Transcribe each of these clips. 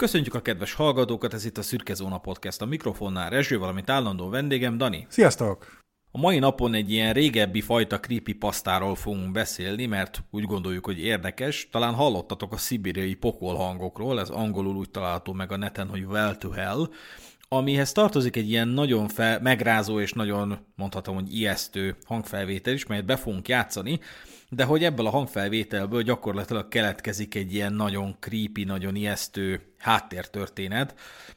Köszöntjük a kedves hallgatókat, ez itt a Szürke Zóna Podcast. A mikrofonnál Rezső, valamint állandó vendégem Dani. Sziasztok! A mai napon egy ilyen régebbi fajta creepypastáról fogunk beszélni, mert úgy gondoljuk, hogy érdekes. Talán hallottatok a szibériai pokolhangokról, ez angolul úgy található meg a neten, hogy Well to Hell, amihez tartozik egy ilyen nagyon fel, megrázó és nagyon mondhatom, hogy ijesztő hangfelvétel is, melyet be fogunk játszani, de hogy ebből a hangfelvételből gyakorlatilag keletkezik egy ilyen nagyon creepy, nagyon ijesztő háttértörténet,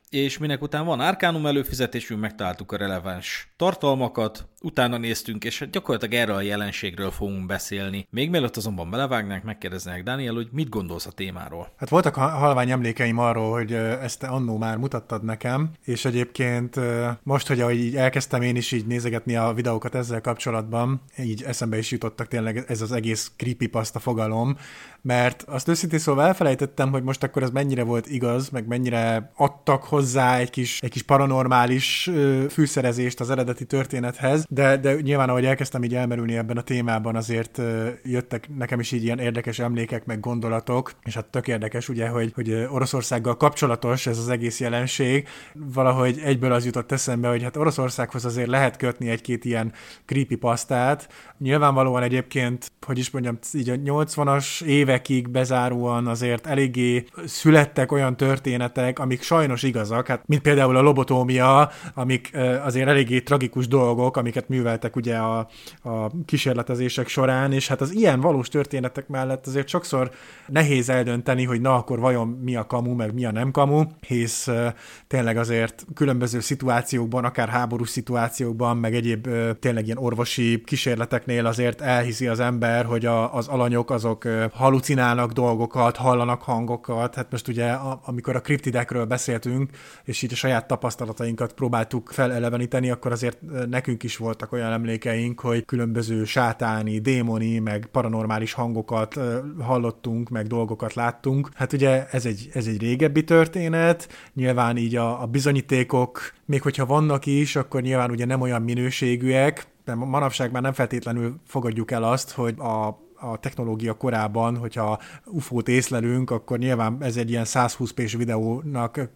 és minek után van Arcanum előfizetésünk, megtaláltuk a releváns tartalmakat, utána néztünk, és gyakorlatilag erről a jelenségről fogunk beszélni. Még mielőtt azonban belevágnánk, megkérdeznek Daniel, hogy mit gondolsz a témáról. Hát voltak halvány emlékeim arról, hogy ezt annó már mutattad nekem, és egyébként most, hogy ahogy elkezdtem én is így nézegetni a videókat ezzel kapcsolatban, így eszembe is jutottak tényleg ez az egész creepypasta fogalom, mert azt őszintén szóval elfelejtettem, hogy most akkor ez mennyire volt igaz, meg mennyire adtak hozzá egy kis, egy kis paranormális ö, fűszerezést az eredeti történethez, de, de nyilván ahogy elkezdtem így elmerülni ebben a témában, azért jöttek nekem is így ilyen érdekes emlékek, meg gondolatok, és hát tök érdekes ugye, hogy, hogy Oroszországgal kapcsolatos ez az egész jelenség, valahogy egyből az jutott eszembe, hogy hát Oroszországhoz azért lehet kötni egy-két ilyen creepypastát, nyilvánvalóan egyébként, hogy is mondjam, így a 80-as éve évekig bezáróan azért eléggé születtek olyan történetek, amik sajnos igazak, hát mint például a lobotómia, amik azért eléggé tragikus dolgok, amiket műveltek ugye a, a kísérletezések során, és hát az ilyen valós történetek mellett azért sokszor nehéz eldönteni, hogy na akkor vajon mi a kamu, meg mi a nem kamu, hisz tényleg azért különböző szituációkban, akár háborús szituációkban, meg egyéb tényleg ilyen orvosi kísérleteknél azért elhiszi az ember, hogy a, az alanyok azok halucinálnak, dolgokat, hallanak hangokat. Hát most ugye, a, amikor a kriptidekről beszéltünk, és így a saját tapasztalatainkat próbáltuk feleleveníteni, akkor azért nekünk is voltak olyan emlékeink, hogy különböző sátáni, démoni, meg paranormális hangokat hallottunk, meg dolgokat láttunk. Hát ugye ez egy, ez egy régebbi történet, nyilván így a, a bizonyítékok, még hogyha vannak is, akkor nyilván ugye nem olyan minőségűek, de manapság már nem feltétlenül fogadjuk el azt, hogy a a technológia korában, hogyha UFO-t észlelünk, akkor nyilván ez egy ilyen 120 p videónak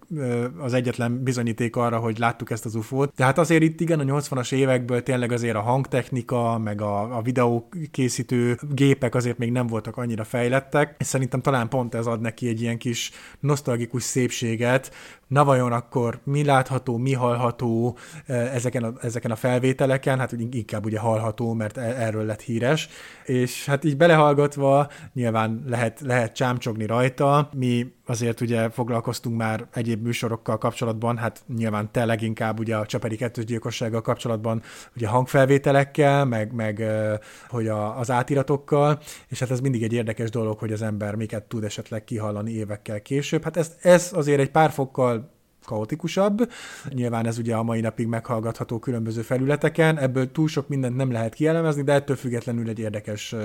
az egyetlen bizonyíték arra, hogy láttuk ezt az UFO-t. Tehát azért itt igen, a 80-as évekből tényleg azért a hangtechnika, meg a, a videókészítő gépek azért még nem voltak annyira fejlettek, és szerintem talán pont ez ad neki egy ilyen kis nosztalgikus szépséget, na vajon akkor mi látható, mi hallható ezeken a, ezeken a felvételeken, hát inkább ugye hallható, mert e, erről lett híres, és hát így belehallgatva nyilván lehet, lehet csámcsogni rajta. Mi azért ugye foglalkoztunk már egyéb műsorokkal kapcsolatban, hát nyilván te leginkább ugye a Csaperi kettős gyilkossággal kapcsolatban ugye hangfelvételekkel, meg, meg hogy a, az átiratokkal, és hát ez mindig egy érdekes dolog, hogy az ember miket tud esetleg kihallani évekkel később. Hát ez, ez azért egy pár fokkal kaotikusabb. Nyilván ez ugye a mai napig meghallgatható különböző felületeken, ebből túl sok mindent nem lehet kielemezni, de ettől függetlenül egy érdekes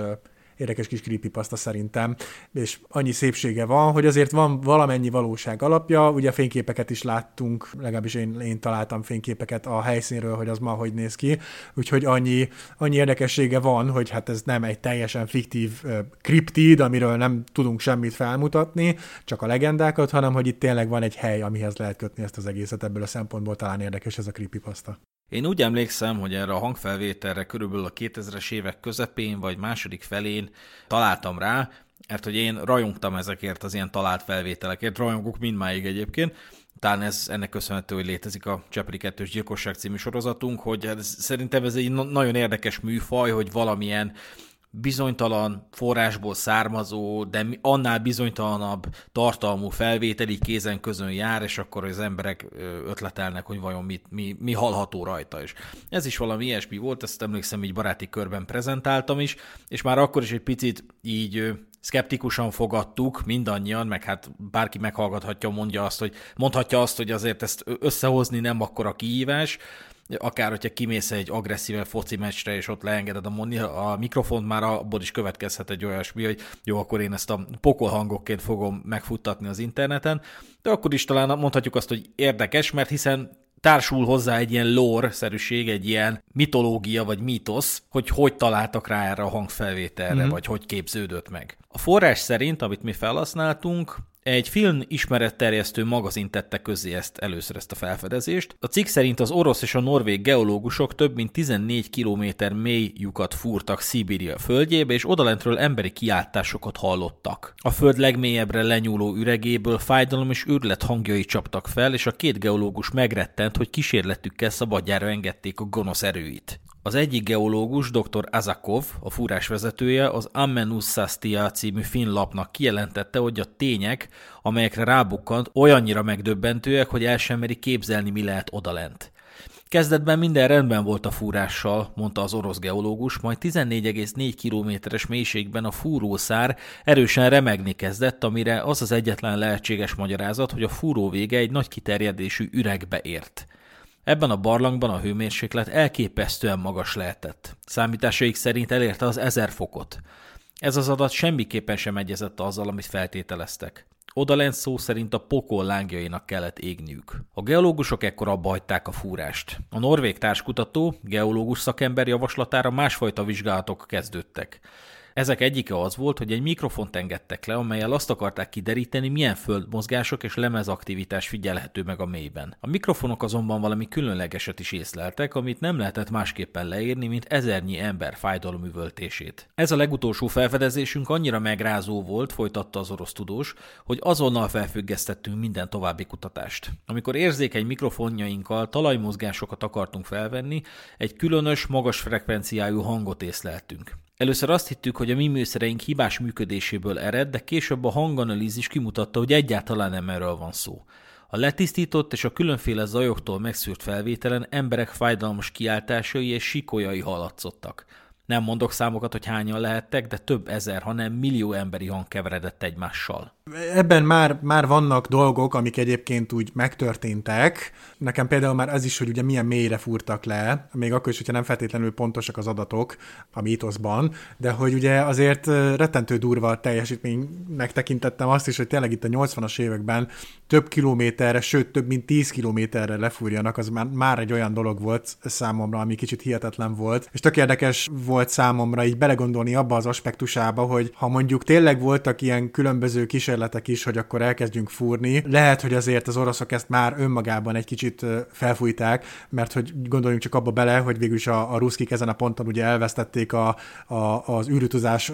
érdekes kis creepypasta szerintem, és annyi szépsége van, hogy azért van valamennyi valóság alapja, ugye fényképeket is láttunk, legalábbis én, én találtam fényképeket a helyszínről, hogy az ma hogy néz ki, úgyhogy annyi, annyi érdekessége van, hogy hát ez nem egy teljesen fiktív kriptid, amiről nem tudunk semmit felmutatni, csak a legendákat, hanem hogy itt tényleg van egy hely, amihez lehet kötni ezt az egészet, ebből a szempontból talán érdekes ez a creepypasta. Én úgy emlékszem, hogy erre a hangfelvételre körülbelül a 2000-es évek közepén vagy második felén találtam rá, mert hogy én rajongtam ezekért az ilyen talált felvételekért, rajongok mindmáig egyébként, talán ez ennek köszönhető, hogy létezik a Csepri 2 gyilkosság című sorozatunk, hogy ez, szerintem ez egy nagyon érdekes műfaj, hogy valamilyen bizonytalan forrásból származó, de annál bizonytalanabb tartalmú felvételi kézen közön jár, és akkor az emberek ötletelnek, hogy vajon mit, mi, mi hallható rajta is. Ez is valami ilyesmi volt, ezt emlékszem, így baráti körben prezentáltam is, és már akkor is egy picit így szkeptikusan fogadtuk mindannyian, meg hát bárki meghallgathatja, mondja azt, hogy mondhatja azt, hogy azért ezt összehozni nem akkor a kihívás, akár hogyha kimész egy agresszíve foci meccsre, és ott leengeded a, moni- a mikrofont, már abból is következhet egy olyasmi, hogy jó, akkor én ezt a pokolhangokként fogom megfuttatni az interneten, de akkor is talán mondhatjuk azt, hogy érdekes, mert hiszen társul hozzá egy ilyen lore-szerűség, egy ilyen mitológia vagy mítosz, hogy hogy találtak rá erre a hangfelvételre, mm-hmm. vagy hogy képződött meg. A forrás szerint, amit mi felhasználtunk, Egy film ismeretterjesztő magazin tette közé ezt először ezt a felfedezést. A cikk szerint az orosz és a norvég geológusok több mint 14 km mély lyukat fúrtak Szibéria földjébe, és odalentről emberi kiáltásokat hallottak. A föld legmélyebbre lenyúló üregéből fájdalom és őrület hangjai csaptak fel, és a két geológus megrettent, hogy kísérletükkel szabadjára engedték a gonosz erőit. Az egyik geológus, dr. Azakov, a fúrás vezetője, az Ammenussastia című finn lapnak kijelentette, hogy a tények, amelyekre rábukkant, olyannyira megdöbbentőek, hogy el sem meri képzelni, mi lehet odalent. Kezdetben minden rendben volt a fúrással, mondta az orosz geológus, majd 14,4 kilométeres mélységben a fúrószár erősen remegni kezdett, amire az az egyetlen lehetséges magyarázat, hogy a fúró vége egy nagy kiterjedésű üregbe ért. Ebben a barlangban a hőmérséklet elképesztően magas lehetett. Számításaik szerint elérte az 1000 fokot. Ez az adat semmiképpen sem egyezett azzal, amit feltételeztek. Odalent szó szerint a pokol lángjainak kellett égniük. A geológusok ekkor abba hagyták a fúrást. A norvég társkutató, geológus szakember javaslatára másfajta vizsgálatok kezdődtek. Ezek egyike az volt, hogy egy mikrofont engedtek le, amelyel azt akarták kideríteni, milyen földmozgások és lemezaktivitás figyelhető meg a mélyben. A mikrofonok azonban valami különlegeset is észleltek, amit nem lehetett másképpen leírni, mint ezernyi ember fájdalomüvöltését. Ez a legutolsó felfedezésünk annyira megrázó volt, folytatta az orosz tudós, hogy azonnal felfüggesztettünk minden további kutatást. Amikor érzékeny mikrofonjainkkal talajmozgásokat akartunk felvenni, egy különös, magas frekvenciájú hangot észleltünk. Először azt hittük, hogy a mi műszereink hibás működéséből ered, de később a hanganalízis kimutatta, hogy egyáltalán nem erről van szó. A letisztított és a különféle zajoktól megszűrt felvételen emberek fájdalmas kiáltásai és sikolyai hallatszottak. Nem mondok számokat, hogy hányan lehettek, de több ezer, hanem millió emberi hang keveredett egymással. Ebben már, már vannak dolgok, amik egyébként úgy megtörténtek. Nekem például már ez is, hogy ugye milyen mélyre fúrtak le, még akkor is, hogyha nem feltétlenül pontosak az adatok a mítoszban, de hogy ugye azért rettentő durva teljesítménynek tekintettem azt is, hogy tényleg itt a 80-as években több kilométerre, sőt több mint 10 kilométerre lefúrjanak, az már, már egy olyan dolog volt számomra, ami kicsit hihetetlen volt. És tök érdekes volt számomra így belegondolni abba az aspektusába, hogy ha mondjuk tényleg voltak ilyen különböző kísérletek is, hogy akkor elkezdjünk fúrni, lehet, hogy azért az oroszok ezt már önmagában egy kicsit felfújták, mert hogy gondoljunk csak abba bele, hogy végülis a, a ruszkik ezen a ponton ugye elvesztették a, a, az űrutazás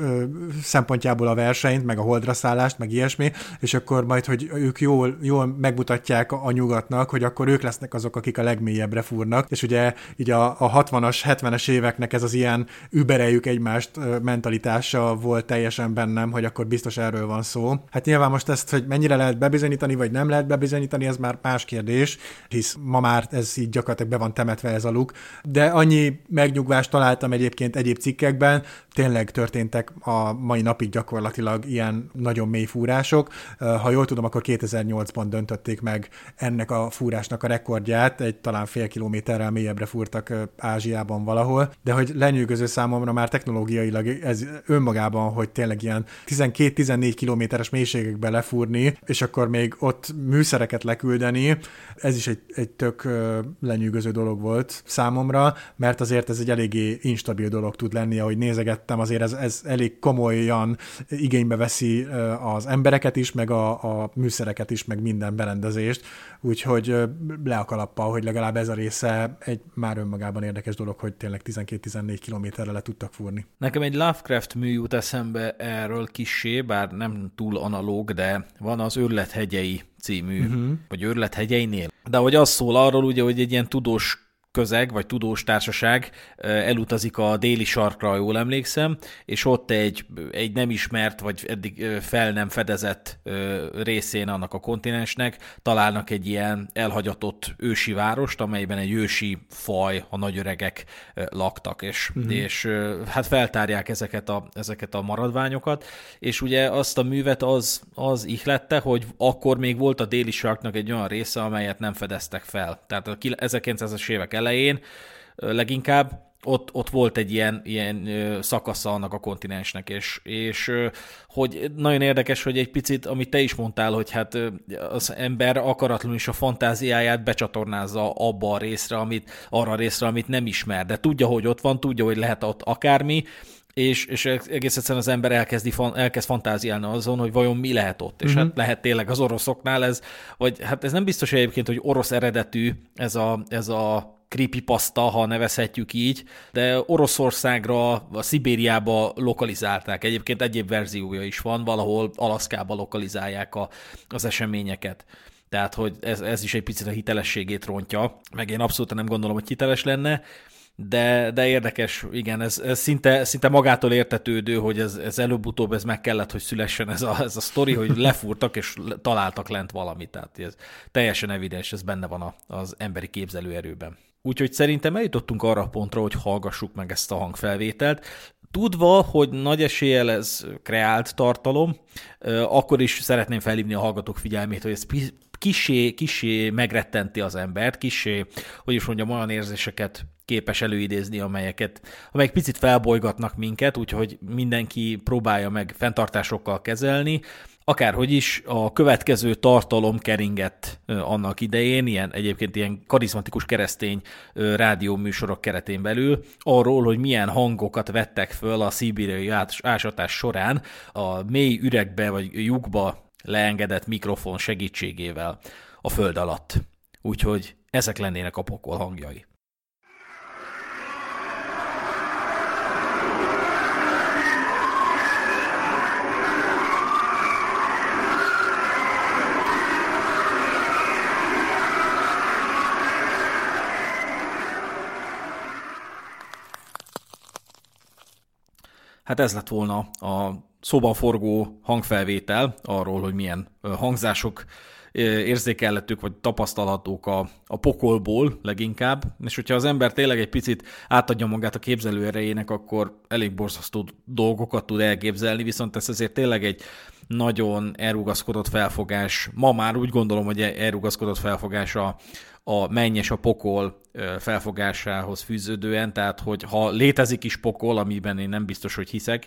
szempontjából a versenyt, meg a holdra szállást, meg ilyesmi, és akkor majd, hogy ők jól, jól megmutatják a nyugatnak, hogy akkor ők lesznek azok, akik a legmélyebbre fúrnak, és ugye így a, a 60-as, 70-es éveknek ez az ilyen übereljük egymást mentalitása volt teljesen bennem, hogy akkor biztos erről van szó. Hát nyilván most ezt, hogy mennyire lehet bebizonyítani, vagy nem lehet bebizonyítani, ez már más kérdés, hisz ma már ez így gyakorlatilag be van temetve ez a luk. De annyi megnyugvást találtam egyébként egyéb cikkekben, tényleg történtek a mai napig gyakorlatilag ilyen nagyon mély fúrások. Ha jól tudom, akkor 2008-ban döntötték meg ennek a fúrásnak a rekordját, egy talán fél kilométerrel mélyebbre fúrtak Ázsiában valahol, de hogy lenyűgöző számomra már technológiailag ez önmagában, hogy tényleg ilyen 12-14 kilométeres mélységekbe lefúrni, és akkor még ott műszereket leküldeni, ez is egy, egy tök lenyűgöző dolog volt számomra, mert azért ez egy eléggé instabil dolog tud lenni, ahogy nézegettem, azért ez, ez elég komolyan igénybe veszi az embereket is, meg a, a műszereket is, meg minden berendezést, úgyhogy le a kalappal, hogy legalább ez a része egy már önmagában érdekes dolog, hogy tényleg 12-14 kilométerre le tudtak fúrni. Nekem egy Lovecraft mű jut eszembe erről kisé, bár nem túl analóg, de van az Őrlet hegyei című, uh-huh. vagy Őrlet hegyeinél. De hogy az szól arról, ugye, hogy egy ilyen tudós közeg, vagy tudós társaság elutazik a déli sarkra, jól emlékszem, és ott egy, egy nem ismert, vagy eddig fel nem fedezett részén annak a kontinensnek találnak egy ilyen elhagyatott ősi várost, amelyben egy ősi faj, a nagyöregek laktak, és, uh-huh. és hát feltárják ezeket a, ezeket a maradványokat, és ugye azt a művet az, az ihlette, hogy akkor még volt a déli sarknak egy olyan része, amelyet nem fedeztek fel. Tehát a 1900-es évek elején. Leginkább ott, ott volt egy ilyen, ilyen szakasza annak a kontinensnek, és, és hogy nagyon érdekes, hogy egy picit, amit te is mondtál, hogy hát az ember akaratlanul is a fantáziáját becsatornázza abba a részre, amit, arra a részre, amit nem ismer, de tudja, hogy ott van, tudja, hogy lehet ott akármi, és, és egész egyszerűen az ember elkezdi, elkezd fantáziálni azon, hogy vajon mi lehet ott, és uh-huh. hát lehet tényleg az oroszoknál ez, vagy hát ez nem biztos egyébként, hogy orosz eredetű ez a, ez a creepypasta, ha nevezhetjük így, de Oroszországra, a Szibériába lokalizálták. Egyébként egyéb verziója is van, valahol Alaszkába lokalizálják a, az eseményeket. Tehát, hogy ez, ez is egy picit a hitelességét rontja, meg én abszolút nem gondolom, hogy hiteles lenne, de, de érdekes, igen, ez, ez szinte, szinte magától értetődő, hogy ez, ez előbb-utóbb ez meg kellett, hogy szülessen ez a, ez a sztori, hogy lefúrtak és találtak lent valamit. Tehát ez teljesen evidens, ez benne van a, az emberi képzelőerőben. Úgyhogy szerintem eljutottunk arra a pontra, hogy hallgassuk meg ezt a hangfelvételt. Tudva, hogy nagy eséllyel ez kreált tartalom, akkor is szeretném felhívni a hallgatók figyelmét, hogy ez kisé, kisé megrettenti az embert, kisé, hogy is mondjam, olyan érzéseket képes előidézni, amelyeket, amelyek picit felbolygatnak minket, úgyhogy mindenki próbálja meg fenntartásokkal kezelni, Akárhogy is, a következő tartalom keringett annak idején, ilyen egyébként ilyen karizmatikus keresztény rádióműsorok keretén belül, arról, hogy milyen hangokat vettek föl a szibériai ásatás során a mély üregbe vagy lyukba leengedett mikrofon segítségével a föld alatt. Úgyhogy ezek lennének a pokol hangjai. Hát ez lett volna a szóban forgó hangfelvétel arról, hogy milyen hangzások érzékelhetők, vagy tapasztalhatók a, a pokolból leginkább, és hogyha az ember tényleg egy picit átadja magát a képzelő erejének, akkor elég borzasztó dolgokat tud elképzelni, viszont ez azért tényleg egy nagyon elrugaszkodott felfogás, ma már úgy gondolom, hogy elrugaszkodott felfogás a, a mennyes a pokol felfogásához fűződően, tehát hogy ha létezik is pokol, amiben én nem biztos, hogy hiszek,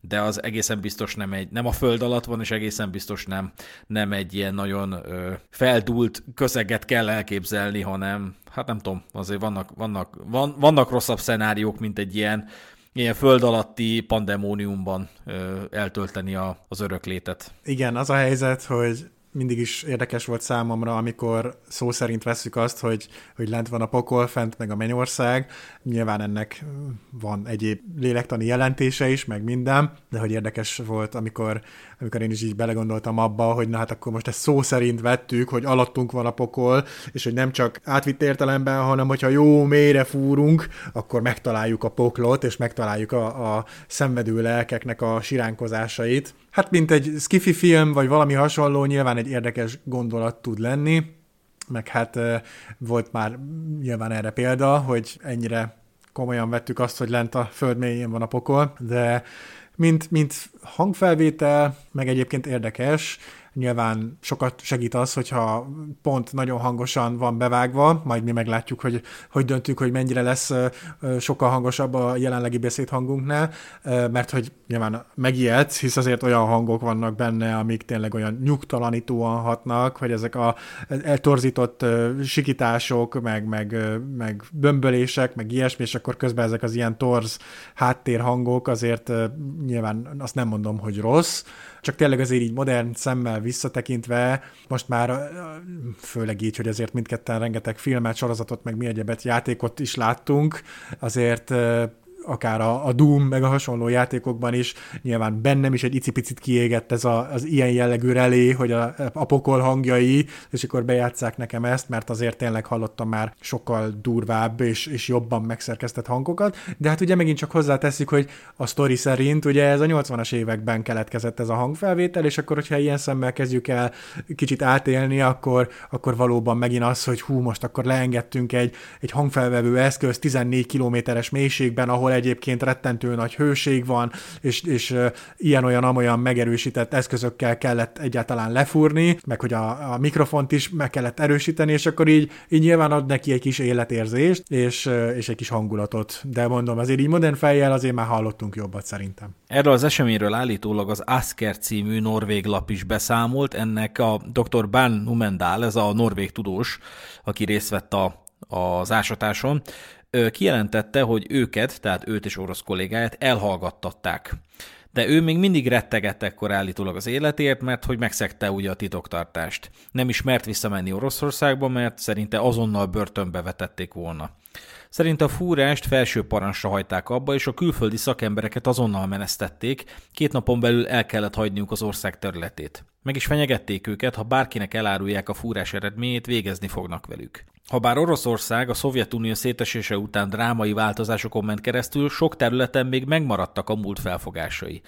de az egészen biztos nem egy, nem a föld alatt van, és egészen biztos nem, nem egy ilyen nagyon ö, feldúlt közeget kell elképzelni, hanem, hát nem tudom, azért vannak, vannak, van, vannak rosszabb szenáriók, mint egy ilyen, ilyen föld alatti pandemóniumban ö, eltölteni a, az öröklétet. Igen, az a helyzet, hogy mindig is érdekes volt számomra, amikor szó szerint veszük azt, hogy, hogy lent van a pokol, fent meg a mennyország. Nyilván ennek van egyéb lélektani jelentése is, meg minden, de hogy érdekes volt, amikor, amikor én is így belegondoltam abba, hogy na hát akkor most ezt szó szerint vettük, hogy alattunk van a pokol, és hogy nem csak átvitt értelemben, hanem hogyha jó mélyre fúrunk, akkor megtaláljuk a poklot, és megtaláljuk a, a szenvedő lelkeknek a siránkozásait. Hát, mint egy skifi film, vagy valami hasonló, nyilván egy érdekes gondolat tud lenni, meg hát volt már nyilván erre példa, hogy ennyire komolyan vettük azt, hogy lent a föld mélyén van a pokol, de mint, mint hangfelvétel, meg egyébként érdekes, Nyilván sokat segít az, hogyha pont nagyon hangosan van bevágva, majd mi meglátjuk, hogy hogy döntünk, hogy mennyire lesz sokkal hangosabb a jelenlegi beszédhangunknál, mert hogy nyilván megijedsz, hisz azért olyan hangok vannak benne, amik tényleg olyan nyugtalanítóan hatnak, hogy ezek a eltorzított sikítások, meg, meg, meg bömbölések, meg ilyesmi, és akkor közben ezek az ilyen torz háttérhangok azért nyilván azt nem mondom, hogy rossz, csak tényleg azért így modern szemmel visszatekintve, most már főleg így, hogy azért mindketten rengeteg filmet, sorozatot, meg mi egyebet játékot is láttunk, azért akár a, a Doom, meg a hasonló játékokban is, nyilván bennem is egy icipicit kiégett ez a, az ilyen jellegű relé, hogy a, a pokol hangjai, és akkor bejátszák nekem ezt, mert azért tényleg hallottam már sokkal durvább és, és jobban megszerkesztett hangokat, de hát ugye megint csak hozzáteszik, hogy a sztori szerint ugye ez a 80-as években keletkezett ez a hangfelvétel, és akkor, hogyha ilyen szemmel kezdjük el kicsit átélni, akkor, akkor valóban megint az, hogy hú, most akkor leengedtünk egy, egy hangfelvevő eszköz 14 kilométeres mélységben, ahol ahol egyébként rettentő nagy hőség van, és, és ilyen-olyan-amolyan megerősített eszközökkel kellett egyáltalán lefúrni, meg hogy a, a mikrofont is meg kellett erősíteni, és akkor így, így nyilván ad neki egy kis életérzést, és, és egy kis hangulatot. De mondom, azért így modern fejjel azért már hallottunk jobbat szerintem. Erről az eseményről állítólag az Asker című norvég lap is beszámolt, ennek a dr. Ban Numendal, ez a norvég tudós, aki részt vett a, az ásatáson, kijelentette, hogy őket, tehát őt és orosz kollégáját elhallgattatták. De ő még mindig rettegett ekkor állítólag az életért, mert hogy megszegte ugye a titoktartást. Nem is mert visszamenni Oroszországba, mert szerinte azonnal börtönbe vetették volna. Szerint a fúrást felső parancsra hagyták abba, és a külföldi szakembereket azonnal menesztették, két napon belül el kellett hagyniuk az ország területét. Meg is fenyegették őket, ha bárkinek elárulják a fúrás eredményét, végezni fognak velük. Habár Oroszország a Szovjetunió szétesése után drámai változásokon ment keresztül, sok területen még megmaradtak a múlt felfogásai.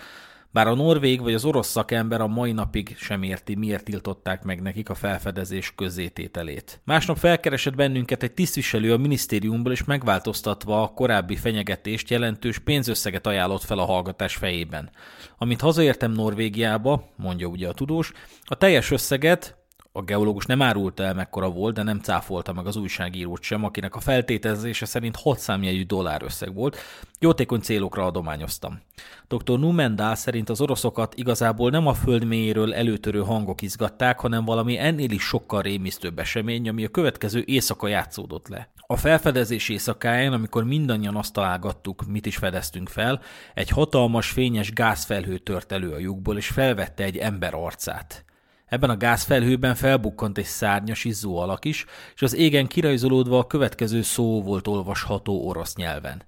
Bár a norvég vagy az orosz szakember a mai napig sem érti, miért tiltották meg nekik a felfedezés közzétételét. Másnap felkeresett bennünket egy tisztviselő a minisztériumból, és megváltoztatva a korábbi fenyegetést jelentős pénzösszeget ajánlott fel a hallgatás fejében. Amint hazaértem Norvégiába, mondja ugye a tudós, a teljes összeget a geológus nem árulta el, mekkora volt, de nem cáfolta meg az újságírót sem, akinek a feltételezése szerint 6 számjegyű dollárösszeg volt. Jótékony célokra adományoztam. Dr. Numendál szerint az oroszokat igazából nem a föld mélyéről előtörő hangok izgatták, hanem valami ennél is sokkal rémisztőbb esemény, ami a következő éjszaka játszódott le. A felfedezés éjszakáján, amikor mindannyian azt találgattuk, mit is fedeztünk fel, egy hatalmas fényes gázfelhő tört elő a lyukból, és felvette egy ember arcát. Ebben a gázfelhőben felbukkant egy szárnyas izzó alak is, és az égen kirajzolódva a következő szó volt olvasható orosz nyelven.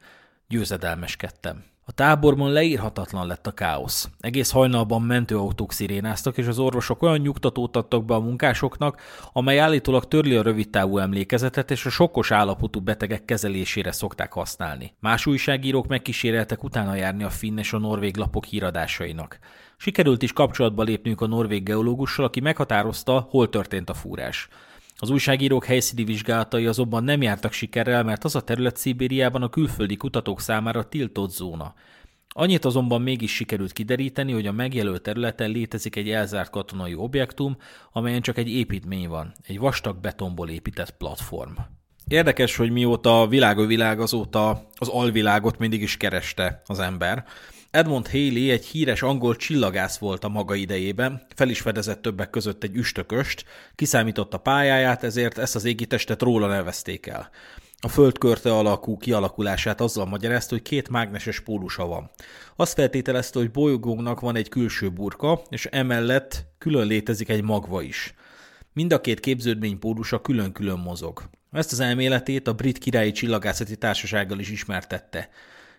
Győzedelmeskedtem. A táborban leírhatatlan lett a káosz. Egész hajnalban mentőautók szirénáztak, és az orvosok olyan nyugtatót adtak be a munkásoknak, amely állítólag törli a rövidtávú emlékezetet, és a sokkos állapotú betegek kezelésére szokták használni. Más újságírók megkíséreltek utána járni a finn és a norvég lapok híradásainak. Sikerült is kapcsolatba lépnünk a norvég geológussal, aki meghatározta, hol történt a fúrás. Az újságírók helyszíni vizsgálatai azonban nem jártak sikerrel, mert az a terület Szibériában a külföldi kutatók számára tiltott zóna. Annyit azonban mégis sikerült kideríteni, hogy a megjelölt területen létezik egy elzárt katonai objektum, amelyen csak egy építmény van, egy vastag betonból épített platform. Érdekes, hogy mióta a világő világ azóta az alvilágot mindig is kereste az ember. Edmond Haley egy híres angol csillagász volt a maga idejében, fel többek között egy üstököst, kiszámította pályáját, ezért ezt az égitestet róla nevezték el. A földkörte alakú kialakulását azzal magyarázta, hogy két mágneses pólusa van. Azt feltételezte, hogy bolygónknak van egy külső burka, és emellett külön létezik egy magva is. Mind a két képződmény pólusa külön-külön mozog. Ezt az elméletét a brit királyi csillagászati társasággal is ismertette.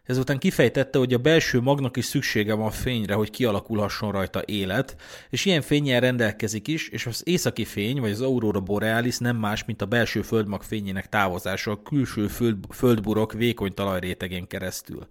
Ezután kifejtette, hogy a belső magnak is szüksége van fényre, hogy kialakulhasson rajta élet, és ilyen fényjel rendelkezik is, és az északi fény, vagy az aurora borealis nem más, mint a belső földmag fényének távozása a külső föld, földburok vékony talajrétegén keresztül.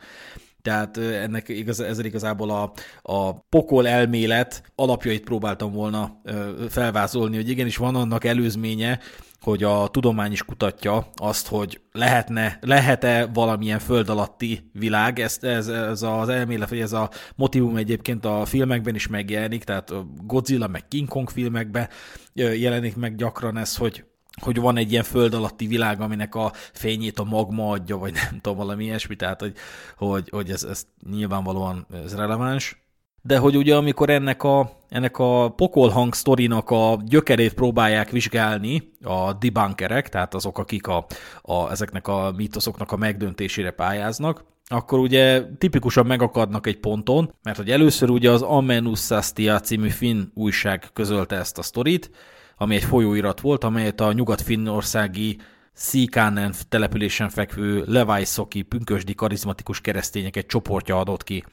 Tehát ennek igaz, ezzel igazából a, a pokol elmélet alapjait próbáltam volna felvázolni, hogy igenis van annak előzménye, hogy a tudomány is kutatja azt, hogy lehetne, lehet-e valamilyen föld alatti világ, ez, ez, ez az elmélet, vagy ez a motivum egyébként a filmekben is megjelenik, tehát Godzilla meg King Kong filmekben jelenik meg gyakran ez, hogy hogy van egy ilyen föld alatti világ, aminek a fényét a magma adja, vagy nem tudom, valami ilyesmi, tehát hogy, hogy, hogy ez, ez nyilvánvalóan ez releváns de hogy ugye amikor ennek a, ennek a pokolhang sztorinak a gyökerét próbálják vizsgálni a debunkerek, tehát azok, akik a, a, ezeknek a mítoszoknak a megdöntésére pályáznak, akkor ugye tipikusan megakadnak egy ponton, mert hogy először ugye az Amenussastia című finn újság közölte ezt a sztorit, ami egy folyóirat volt, amelyet a nyugat-finnországi Szíkánen településen fekvő Levajszoki pünkösdi karizmatikus keresztények egy csoportja adott ki.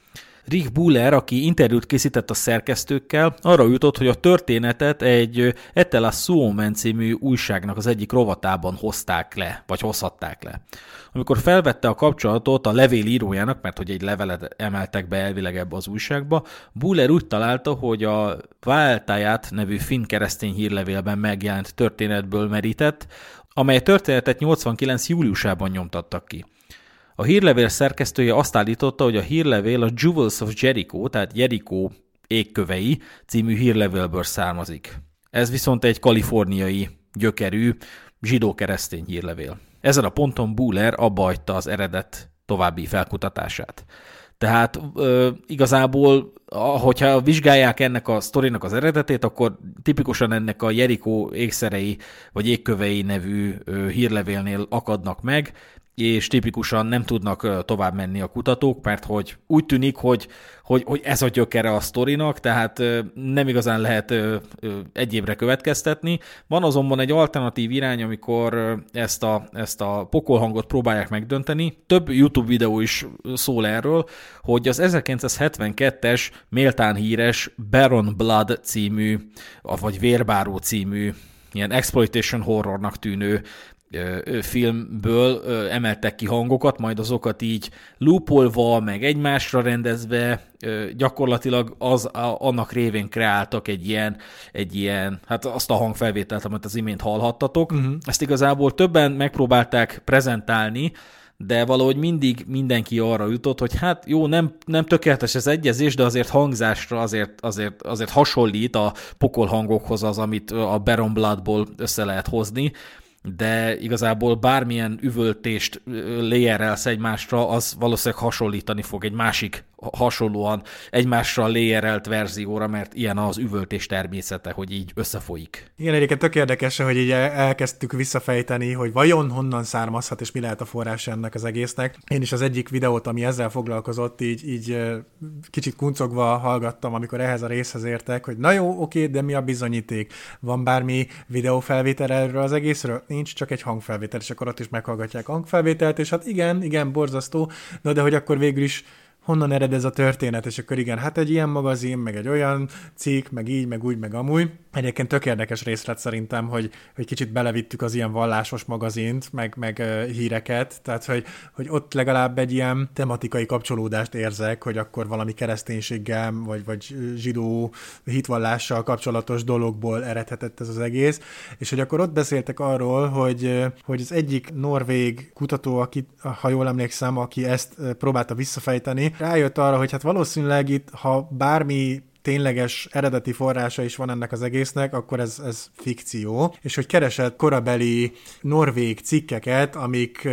Rick Buller, aki interjút készített a szerkesztőkkel, arra jutott, hogy a történetet egy Etela Suomen című újságnak az egyik rovatában hozták le, vagy hozhatták le. Amikor felvette a kapcsolatot a levél írójának, mert hogy egy levelet emeltek be elvileg ebbe az újságba, Buller úgy találta, hogy a Váltáját nevű finn keresztény hírlevélben megjelent történetből merített, amely történetet 89. júliusában nyomtattak ki. A hírlevél szerkesztője azt állította, hogy a hírlevél a Jewels of Jericho, tehát Jericho égkövei című hírlevélből származik. Ez viszont egy kaliforniai gyökerű zsidó-keresztény hírlevél. Ezen a ponton Buller abba hagyta az eredet további felkutatását. Tehát ö, igazából, hogyha vizsgálják ennek a sztorinak az eredetét, akkor tipikusan ennek a Jericho ékszerei vagy égkövei nevű ö, hírlevélnél akadnak meg, és tipikusan nem tudnak tovább menni a kutatók, mert hogy úgy tűnik, hogy, hogy, hogy ez a gyökere a sztorinak, tehát nem igazán lehet egy évre következtetni. Van azonban egy alternatív irány, amikor ezt a, ezt a pokolhangot próbálják megdönteni. Több YouTube videó is szól erről, hogy az 1972-es méltán híres Baron Blood című, vagy Vérbáró című ilyen exploitation horrornak tűnő filmből emeltek ki hangokat, majd azokat így loopolva, meg egymásra rendezve, gyakorlatilag az, annak révén kreáltak egy ilyen, egy ilyen, hát azt a hangfelvételt, amit az imént hallhattatok. Uh-huh. Ezt igazából többen megpróbálták prezentálni, de valahogy mindig mindenki arra jutott, hogy hát jó, nem, nem tökéletes ez egyezés, de azért hangzásra azért, azért, azért hasonlít a pokolhangokhoz az, amit a Baron Bloodból össze lehet hozni, de igazából bármilyen üvöltést léjerelsz egymásra, az valószínűleg hasonlítani fog egy másik hasonlóan egymásra léjerelt verzióra, mert ilyen az üvöltés természete, hogy így összefolyik. Igen, egyébként tök érdekes, hogy így elkezdtük visszafejteni, hogy vajon honnan származhat, és mi lehet a forrás ennek az egésznek. Én is az egyik videót, ami ezzel foglalkozott, így, így kicsit kuncogva hallgattam, amikor ehhez a részhez értek, hogy na jó, oké, de mi a bizonyíték? Van bármi videófelvétel erről az egészről? Nincs, csak egy hangfelvétel, és akkor ott is meghallgatják hangfelvételt, és hát igen, igen, borzasztó, no, de hogy akkor végül is honnan ered ez a történet, és akkor igen, hát egy ilyen magazin, meg egy olyan cikk, meg így, meg úgy, meg amúgy. Egyébként tök érdekes részlet szerintem, hogy, hogy kicsit belevittük az ilyen vallásos magazint, meg, meg uh, híreket, tehát hogy, hogy ott legalább egy ilyen tematikai kapcsolódást érzek, hogy akkor valami kereszténységgel, vagy, vagy zsidó hitvallással kapcsolatos dologból eredhetett ez az egész, és hogy akkor ott beszéltek arról, hogy, hogy az egyik norvég kutató, aki, ha jól emlékszem, aki ezt próbálta visszafejteni, rájött arra, hogy hát valószínűleg itt, ha bármi tényleges eredeti forrása is van ennek az egésznek, akkor ez, ez fikció, és hogy keresett korabeli norvég cikkeket, amik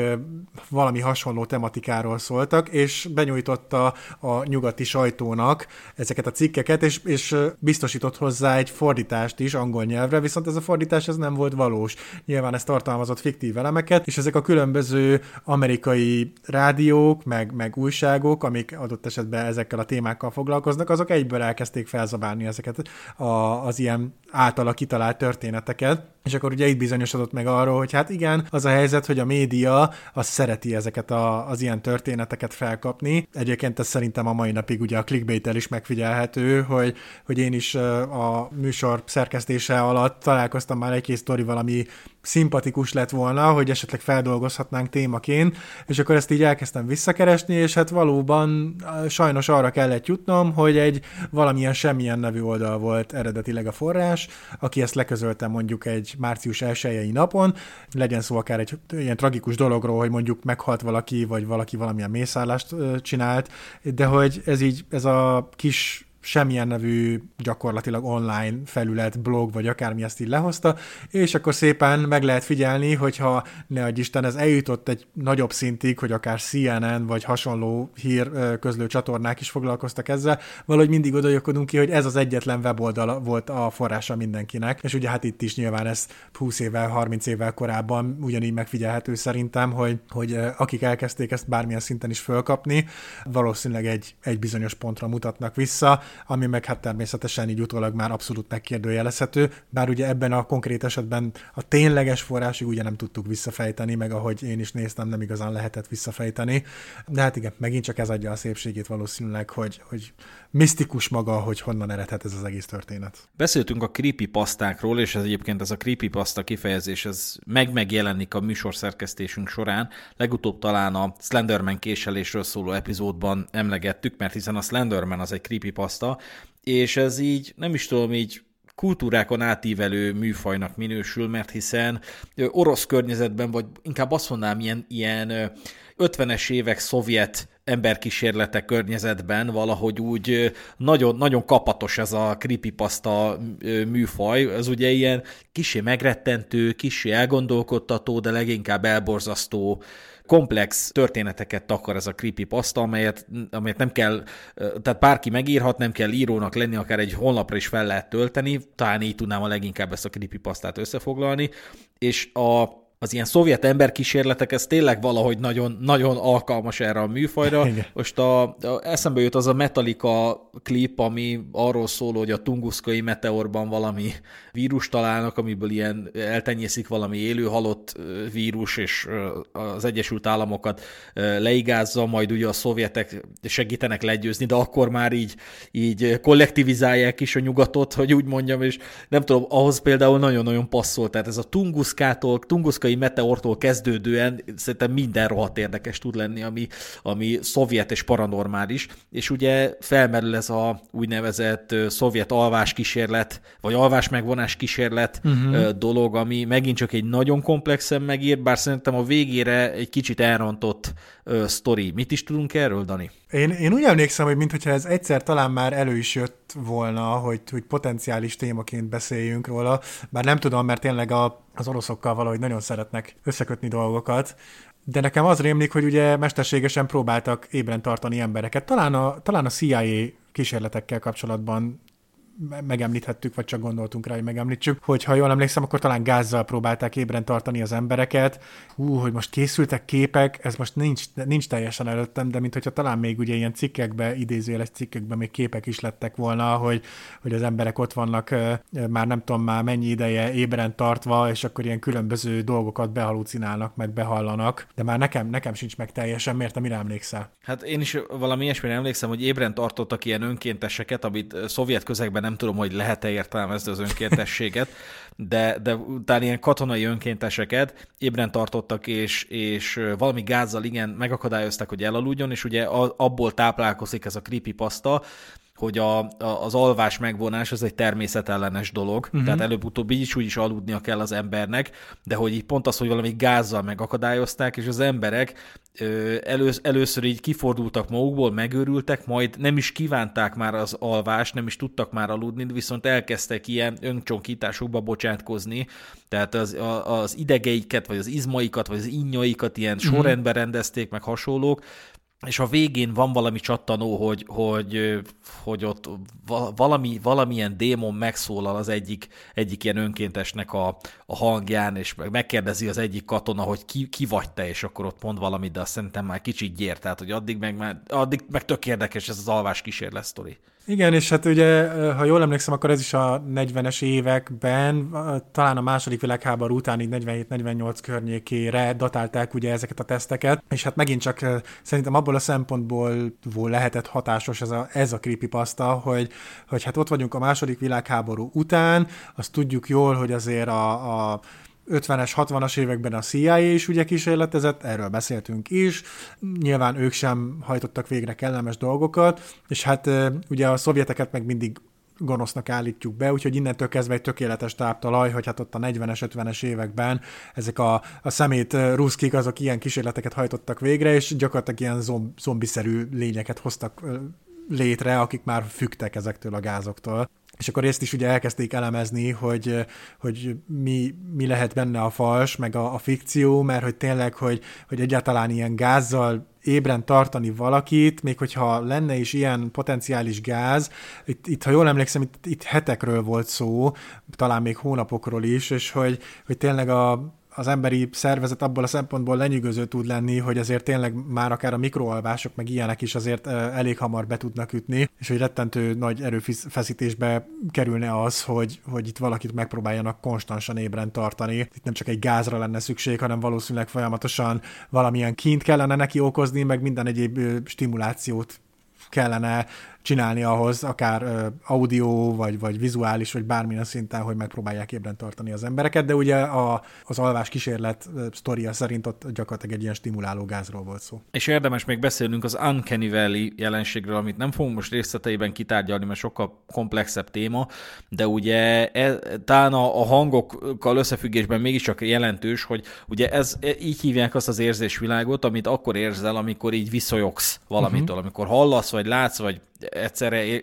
valami hasonló tematikáról szóltak, és benyújtotta a nyugati sajtónak ezeket a cikkeket, és, és biztosított hozzá egy fordítást is angol nyelvre, viszont ez a fordítás ez nem volt valós. Nyilván ez tartalmazott fiktív elemeket, és ezek a különböző amerikai rádiók, meg, meg újságok, amik adott esetben ezekkel a témákkal foglalkoznak, azok egyből elkezdték elkezdték felzabálni ezeket. A, az ilyen általa kitalált történeteket, és akkor ugye itt bizonyosodott meg arról, hogy hát igen, az a helyzet, hogy a média az szereti ezeket a, az ilyen történeteket felkapni. Egyébként ez szerintem a mai napig ugye a clickbait is megfigyelhető, hogy, hogy én is a műsor szerkesztése alatt találkoztam már egy-két sztori valami szimpatikus lett volna, hogy esetleg feldolgozhatnánk témaként, és akkor ezt így elkezdtem visszakeresni, és hát valóban sajnos arra kellett jutnom, hogy egy valamilyen semmilyen nevű oldal volt eredetileg a forrás, aki ezt leközölte mondjuk egy március 1 napon, legyen szó akár egy ilyen tragikus dologról, hogy mondjuk meghalt valaki, vagy valaki valamilyen mészállást csinált, de hogy ez így, ez a kis semmilyen nevű gyakorlatilag online felület, blog, vagy akármi ezt így lehozta, és akkor szépen meg lehet figyelni, hogyha ne adj Isten, ez eljutott egy nagyobb szintig, hogy akár CNN vagy hasonló hír közlő csatornák is foglalkoztak ezzel, valahogy mindig odajökkodunk ki, hogy ez az egyetlen weboldal volt a forrása mindenkinek, és ugye hát itt is nyilván ez 20 évvel, 30 évvel korábban ugyanígy megfigyelhető szerintem, hogy, hogy akik elkezdték ezt bármilyen szinten is fölkapni, valószínűleg egy, egy bizonyos pontra mutatnak vissza, ami meg hát természetesen így utólag már abszolút megkérdőjelezhető, bár ugye ebben a konkrét esetben a tényleges forrásig ugye nem tudtuk visszafejteni, meg ahogy én is néztem, nem igazán lehetett visszafejteni, de hát igen, megint csak ez adja a szépségét valószínűleg, hogy, hogy misztikus maga, hogy honnan eredhet ez az egész történet. Beszéltünk a creepypastákról, és ez egyébként ez a creepypasta kifejezés, ez meg megjelenik a műsorszerkesztésünk során. Legutóbb talán a Slenderman késelésről szóló epizódban emlegettük, mert hiszen a Slenderman az egy creepypasta, és ez így, nem is tudom, így kultúrákon átívelő műfajnak minősül, mert hiszen orosz környezetben, vagy inkább azt mondanám, ilyen, ilyen 50-es évek szovjet emberkísérlete környezetben valahogy úgy nagyon, nagyon kapatos ez a creepypasta műfaj. Ez ugye ilyen kisé megrettentő, kisé elgondolkodtató, de leginkább elborzasztó komplex történeteket takar ez a creepypasta, amelyet, amelyet nem kell, tehát bárki megírhat, nem kell írónak lenni, akár egy honlapra is fel lehet tölteni, talán így tudnám a leginkább ezt a creepypastát összefoglalni, és a az ilyen szovjet emberkísérletek, ez tényleg valahogy nagyon, nagyon alkalmas erre a műfajra. Igen. Most a, a, eszembe jut az a Metallica klip, ami arról szól, hogy a tunguszkai meteorban valami vírus találnak, amiből ilyen eltenyészik valami élő halott vírus, és az Egyesült Államokat leigázza, majd ugye a szovjetek segítenek legyőzni, de akkor már így, így kollektivizálják is a nyugatot, hogy úgy mondjam, és nem tudom, ahhoz például nagyon-nagyon passzol, tehát ez a tunguszkától, tunguszkai meteortól kezdődően szerintem minden rohadt érdekes tud lenni, ami, ami szovjet és paranormális, és ugye felmerül ez a úgynevezett szovjet alvás kísérlet, vagy alvás megvonás kísérlet uh-huh. dolog, ami megint csak egy nagyon komplexen megír, bár szerintem a végére egy kicsit elrontott uh, sztori. Mit is tudunk erről, Dani? Én, én úgy emlékszem, hogy mintha ez egyszer talán már elő is jött volna, hogy, hogy potenciális témaként beszéljünk róla, bár nem tudom, mert tényleg a, az oroszokkal valahogy nagyon szeretnek összekötni dolgokat, de nekem az rémlik, hogy ugye mesterségesen próbáltak ébren tartani embereket. Talán a, talán a CIA kísérletekkel kapcsolatban megemlíthettük, vagy csak gondoltunk rá, hogy megemlítsük, hogy ha jól emlékszem, akkor talán gázzal próbálták ébren tartani az embereket. Ú, hogy most készültek képek, ez most nincs, nincs teljesen előttem, de mint hogyha talán még ugye ilyen cikkekbe, idézőjeles cikkekben még képek is lettek volna, hogy, hogy az emberek ott vannak már nem tudom már mennyi ideje ébren tartva, és akkor ilyen különböző dolgokat behalucinálnak, meg behallanak, de már nekem, nekem sincs meg teljesen, miért te mire emlékszel? Hát én is valami ilyesmire emlékszem, hogy ébren tartottak ilyen önkénteseket, amit szovjet közegben nem tudom, hogy lehet-e értelmezni az önkéntességet, de, de utána ilyen katonai önkénteseket ébren tartottak, és, és valami gázzal igen megakadályozták, hogy elaludjon, és ugye abból táplálkozik ez a creepypasta, hogy a, a, az alvás megvonás az egy természetellenes dolog, uh-huh. tehát előbb-utóbb így is úgy is aludnia kell az embernek, de hogy így pont az, hogy valami gázzal megakadályozták, és az emberek ö, elősz, először így kifordultak magukból, megőrültek, majd nem is kívánták már az alvást, nem is tudtak már aludni, viszont elkezdtek ilyen öncsonkításokba bocsátkozni, tehát az, a, az idegeiket, vagy az izmaikat, vagy az innyaikat ilyen uh-huh. sorrendben rendezték, meg hasonlók, és a végén van valami csattanó, hogy, hogy, hogy ott valami, valamilyen démon megszólal az egyik, egyik ilyen önkéntesnek a, a hangján, és megkérdezi az egyik katona, hogy ki, ki vagy te, és akkor ott mond valamit, de azt szerintem már kicsit gyér, tehát hogy addig meg, addig meg tök érdekes ez az alvás kísérlet sztori. Igen, és hát ugye, ha jól emlékszem, akkor ez is a 40-es években, talán a második világháború után, így 47-48 környékére datálták ugye ezeket a teszteket, és hát megint csak szerintem abból a szempontból lehetett hatásos ez a, ez a creepypasta, hogy, hogy hát ott vagyunk a második világháború után, azt tudjuk jól, hogy azért a, a 50-es, 60-as években a CIA is ugye kísérletezett, erről beszéltünk is, nyilván ők sem hajtottak végre kellemes dolgokat, és hát ugye a szovjeteket meg mindig gonosznak állítjuk be, úgyhogy innentől kezdve egy tökéletes táptalaj, hogy hát ott a 40-es, 50-es években ezek a, a szemét ruszkik, azok ilyen kísérleteket hajtottak végre, és gyakorlatilag ilyen zomb, zombiszerű lényeket hoztak létre, akik már fügtek ezektől a gázoktól. És akkor ezt is ugye elkezdték elemezni, hogy, hogy mi, mi lehet benne a fals, meg a, a fikció, mert hogy tényleg, hogy, hogy egyáltalán ilyen gázzal ébren tartani valakit, még hogyha lenne is ilyen potenciális gáz, itt, itt ha jól emlékszem, itt, itt hetekről volt szó, talán még hónapokról is, és hogy, hogy tényleg a, az emberi szervezet abból a szempontból lenyűgöző tud lenni, hogy azért tényleg már akár a mikroalvások, meg ilyenek is azért elég hamar be tudnak ütni, és hogy rettentő nagy erőfeszítésbe kerülne az, hogy, hogy itt valakit megpróbáljanak konstansan ébren tartani. Itt nem csak egy gázra lenne szükség, hanem valószínűleg folyamatosan valamilyen kint kellene neki okozni, meg minden egyéb stimulációt kellene csinálni ahhoz, akár audio, vagy, vagy vizuális, vagy bármilyen szinten, hogy megpróbálják ébren tartani az embereket, de ugye a, az alvás kísérlet sztoria szerint ott gyakorlatilag egy ilyen stimuláló gázról volt szó. És érdemes még beszélnünk az Uncanny Valley jelenségről, amit nem fogunk most részleteiben kitárgyalni, mert sokkal komplexebb téma, de ugye e, talán a, a hangokkal összefüggésben mégiscsak jelentős, hogy ugye ez e, így hívják azt az érzésvilágot, amit akkor érzel, amikor így viszonyogsz valamitől, uh-huh. amikor hallasz, vagy látsz, vagy egyszerre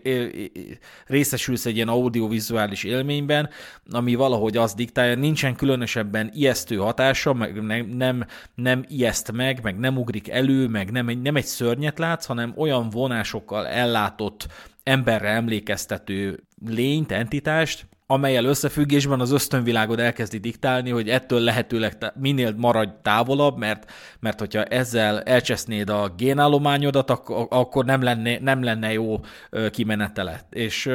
részesülsz egy ilyen audiovizuális élményben, ami valahogy azt diktálja, nincsen különösebben ijesztő hatása, meg nem, nem, nem ijeszt meg, meg nem ugrik elő, meg nem, nem egy szörnyet látsz, hanem olyan vonásokkal ellátott emberre emlékeztető lényt, entitást, amelyel összefüggésben az ösztönvilágod elkezdi diktálni, hogy ettől lehetőleg minél maradj távolabb, mert, mert hogyha ezzel elcsesznéd a génállományodat, akkor, nem, lenne, nem lenne jó kimenetele. És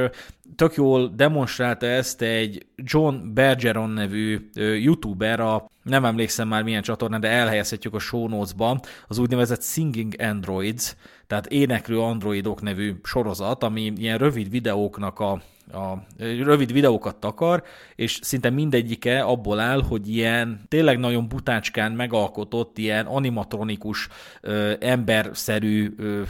tök jól demonstrálta ezt egy John Bergeron nevű youtuber, a nem emlékszem már milyen csatorna, de elhelyezhetjük a show notes-ba, az úgynevezett Singing Androids, tehát éneklő androidok nevű sorozat, ami ilyen rövid videóknak a a rövid videókat takar, és szinte mindegyike abból áll, hogy ilyen tényleg nagyon butácskán megalkotott, ilyen animatronikus, ö, emberszerű ö,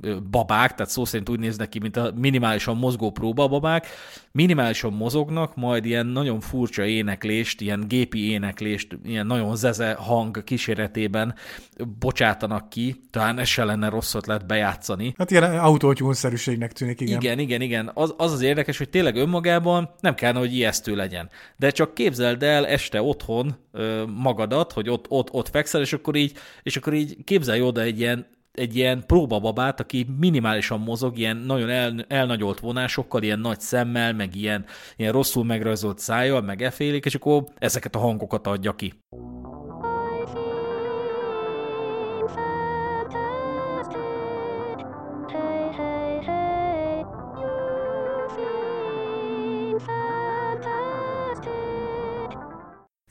ö, babák, tehát szó szerint úgy néznek ki, mint a minimálisan mozgó próbababák, minimálisan mozognak, majd ilyen nagyon furcsa éneklést, ilyen gépi éneklést, ilyen nagyon zeze hang kíséretében bocsátanak ki, talán ez se lenne rossz ötlet bejátszani. Hát ilyen autótyúnszerűségnek tűnik, igen. Igen, igen, igen. Az, az az érdekes, hogy tényleg önmagában nem kellene, hogy ijesztő legyen. De csak képzeld el este otthon ö, magadat, hogy ott, ott, ott fekszel, és akkor így, és akkor így képzelj oda egy ilyen egy ilyen próbababát, aki minimálisan mozog, ilyen nagyon el, elnagyolt vonásokkal, ilyen nagy szemmel, meg ilyen, ilyen rosszul megrajzolt szájjal, meg efélik, és akkor ezeket a hangokat adja ki.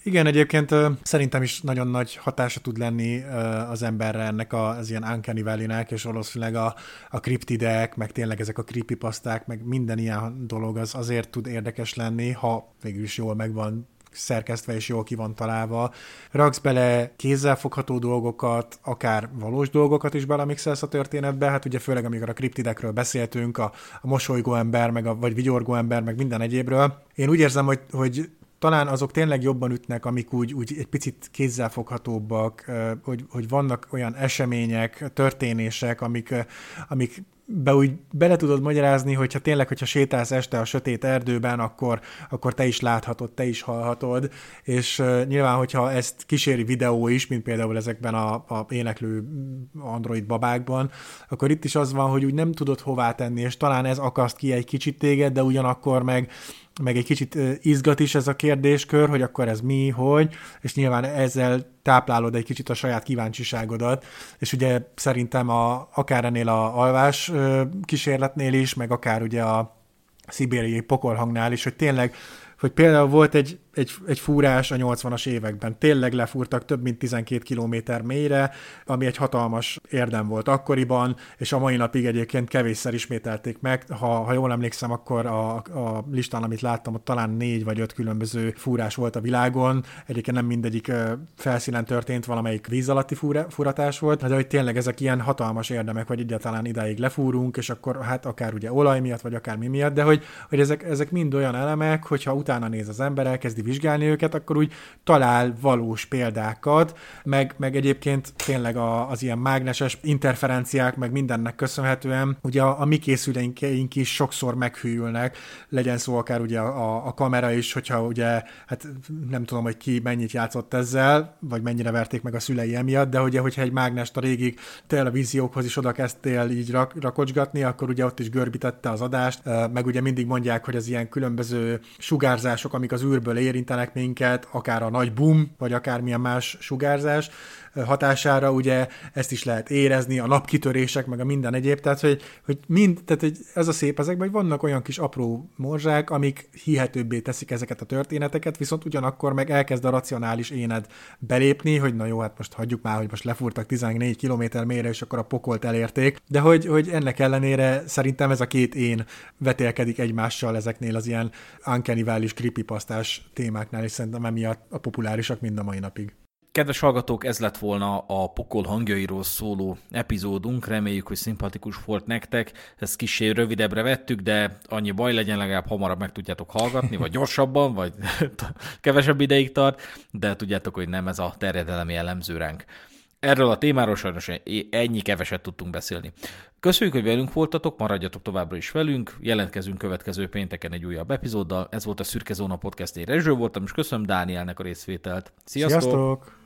Igen, egyébként szerintem is nagyon nagy hatása tud lenni az emberre ennek az ilyen Uncanny valley és valószínűleg a, a kriptidek, meg tényleg ezek a creepypasták, meg minden ilyen dolog az azért tud érdekes lenni, ha végül is jól megvan szerkesztve és jól ki van találva. Raksz bele kézzelfogható dolgokat, akár valós dolgokat is belemixelsz a történetbe, hát ugye főleg amikor a kriptidekről beszéltünk, a, a mosolygó ember, meg a, vagy vigyorgó ember, meg minden egyébről. Én úgy érzem, hogy, hogy talán azok tényleg jobban ütnek, amik úgy, úgy egy picit kézzelfoghatóbbak, hogy, hogy vannak olyan események, történések, amik, amik be úgy bele tudod magyarázni, hogyha tényleg, hogyha sétálsz este a sötét erdőben, akkor, akkor te is láthatod, te is hallhatod, és nyilván, hogyha ezt kíséri videó is, mint például ezekben a, a éneklő android babákban, akkor itt is az van, hogy úgy nem tudod hová tenni, és talán ez akaszt ki egy kicsit téged, de ugyanakkor meg meg egy kicsit izgat is ez a kérdéskör, hogy akkor ez mi, hogy, és nyilván ezzel táplálod egy kicsit a saját kíváncsiságodat, és ugye szerintem a, akár ennél a alvás kísérletnél is, meg akár ugye a szibériai pokolhangnál is, hogy tényleg hogy például volt egy, egy, egy fúrás a 80-as években. Tényleg lefúrtak több mint 12 kilométer mélyre, ami egy hatalmas érdem volt akkoriban, és a mai napig egyébként kevésszer ismételték meg. Ha, ha jól emlékszem, akkor a, a listán, amit láttam, ott talán négy vagy öt különböző fúrás volt a világon. Egyébként nem mindegyik felszínen történt, valamelyik víz alatti fúra, fúratás volt, de hogy tényleg ezek ilyen hatalmas érdemek, hogy egyáltalán idáig lefúrunk, és akkor hát akár ugye olaj miatt, vagy akár mi miatt, de hogy, hogy ezek, ezek mind olyan elemek, hogyha utána néz az ember, elkezdi vizsgálni őket, akkor úgy talál valós példákat, meg, meg egyébként tényleg a, az ilyen mágneses interferenciák, meg mindennek köszönhetően, ugye a, a mi készülénkeink is sokszor meghűlnek, legyen szó akár ugye a, a kamera is, hogyha ugye, hát nem tudom, hogy ki mennyit játszott ezzel, vagy mennyire verték meg a szülei emiatt, de ugye, hogyha egy mágnest a régi televíziókhoz is oda kezdtél így rak, rakocsgatni, akkor ugye ott is görbítette az adást, meg ugye mindig mondják, hogy az ilyen különböző sugárzások, amik az űrből érintenek minket, akár a nagy boom, vagy akármilyen más sugárzás, hatására ugye ezt is lehet érezni, a napkitörések, meg a minden egyéb, tehát hogy, hogy mind, tehát hogy ez a szép ezekben, hogy vannak olyan kis apró morzsák, amik hihetőbbé teszik ezeket a történeteket, viszont ugyanakkor meg elkezd a racionális éned belépni, hogy na jó, hát most hagyjuk már, hogy most lefúrtak 14 km mélyre, és akkor a pokolt elérték, de hogy, hogy ennek ellenére szerintem ez a két én vetélkedik egymással ezeknél az ilyen uncanny creepypastás témáknál, és szerintem emiatt a populárisak mind a mai napig. Kedves hallgatók, ez lett volna a pokol hangjairól szóló epizódunk. Reméljük, hogy szimpatikus volt nektek. Ezt kicsi rövidebbre vettük, de annyi baj legyen, legalább hamarabb meg tudjátok hallgatni, vagy gyorsabban, vagy kevesebb ideig tart, de tudjátok, hogy nem ez a terjedelemi jellemző ránk. Erről a témáról sajnos ennyi keveset tudtunk beszélni. Köszönjük, hogy velünk voltatok, maradjatok továbbra is velünk, jelentkezünk következő pénteken egy újabb epizóddal. Ez volt a Szürke Zóna Podcast, én Rezső voltam, és köszönöm Dánielnek a részvételt. Sziasztok! Sziasztok!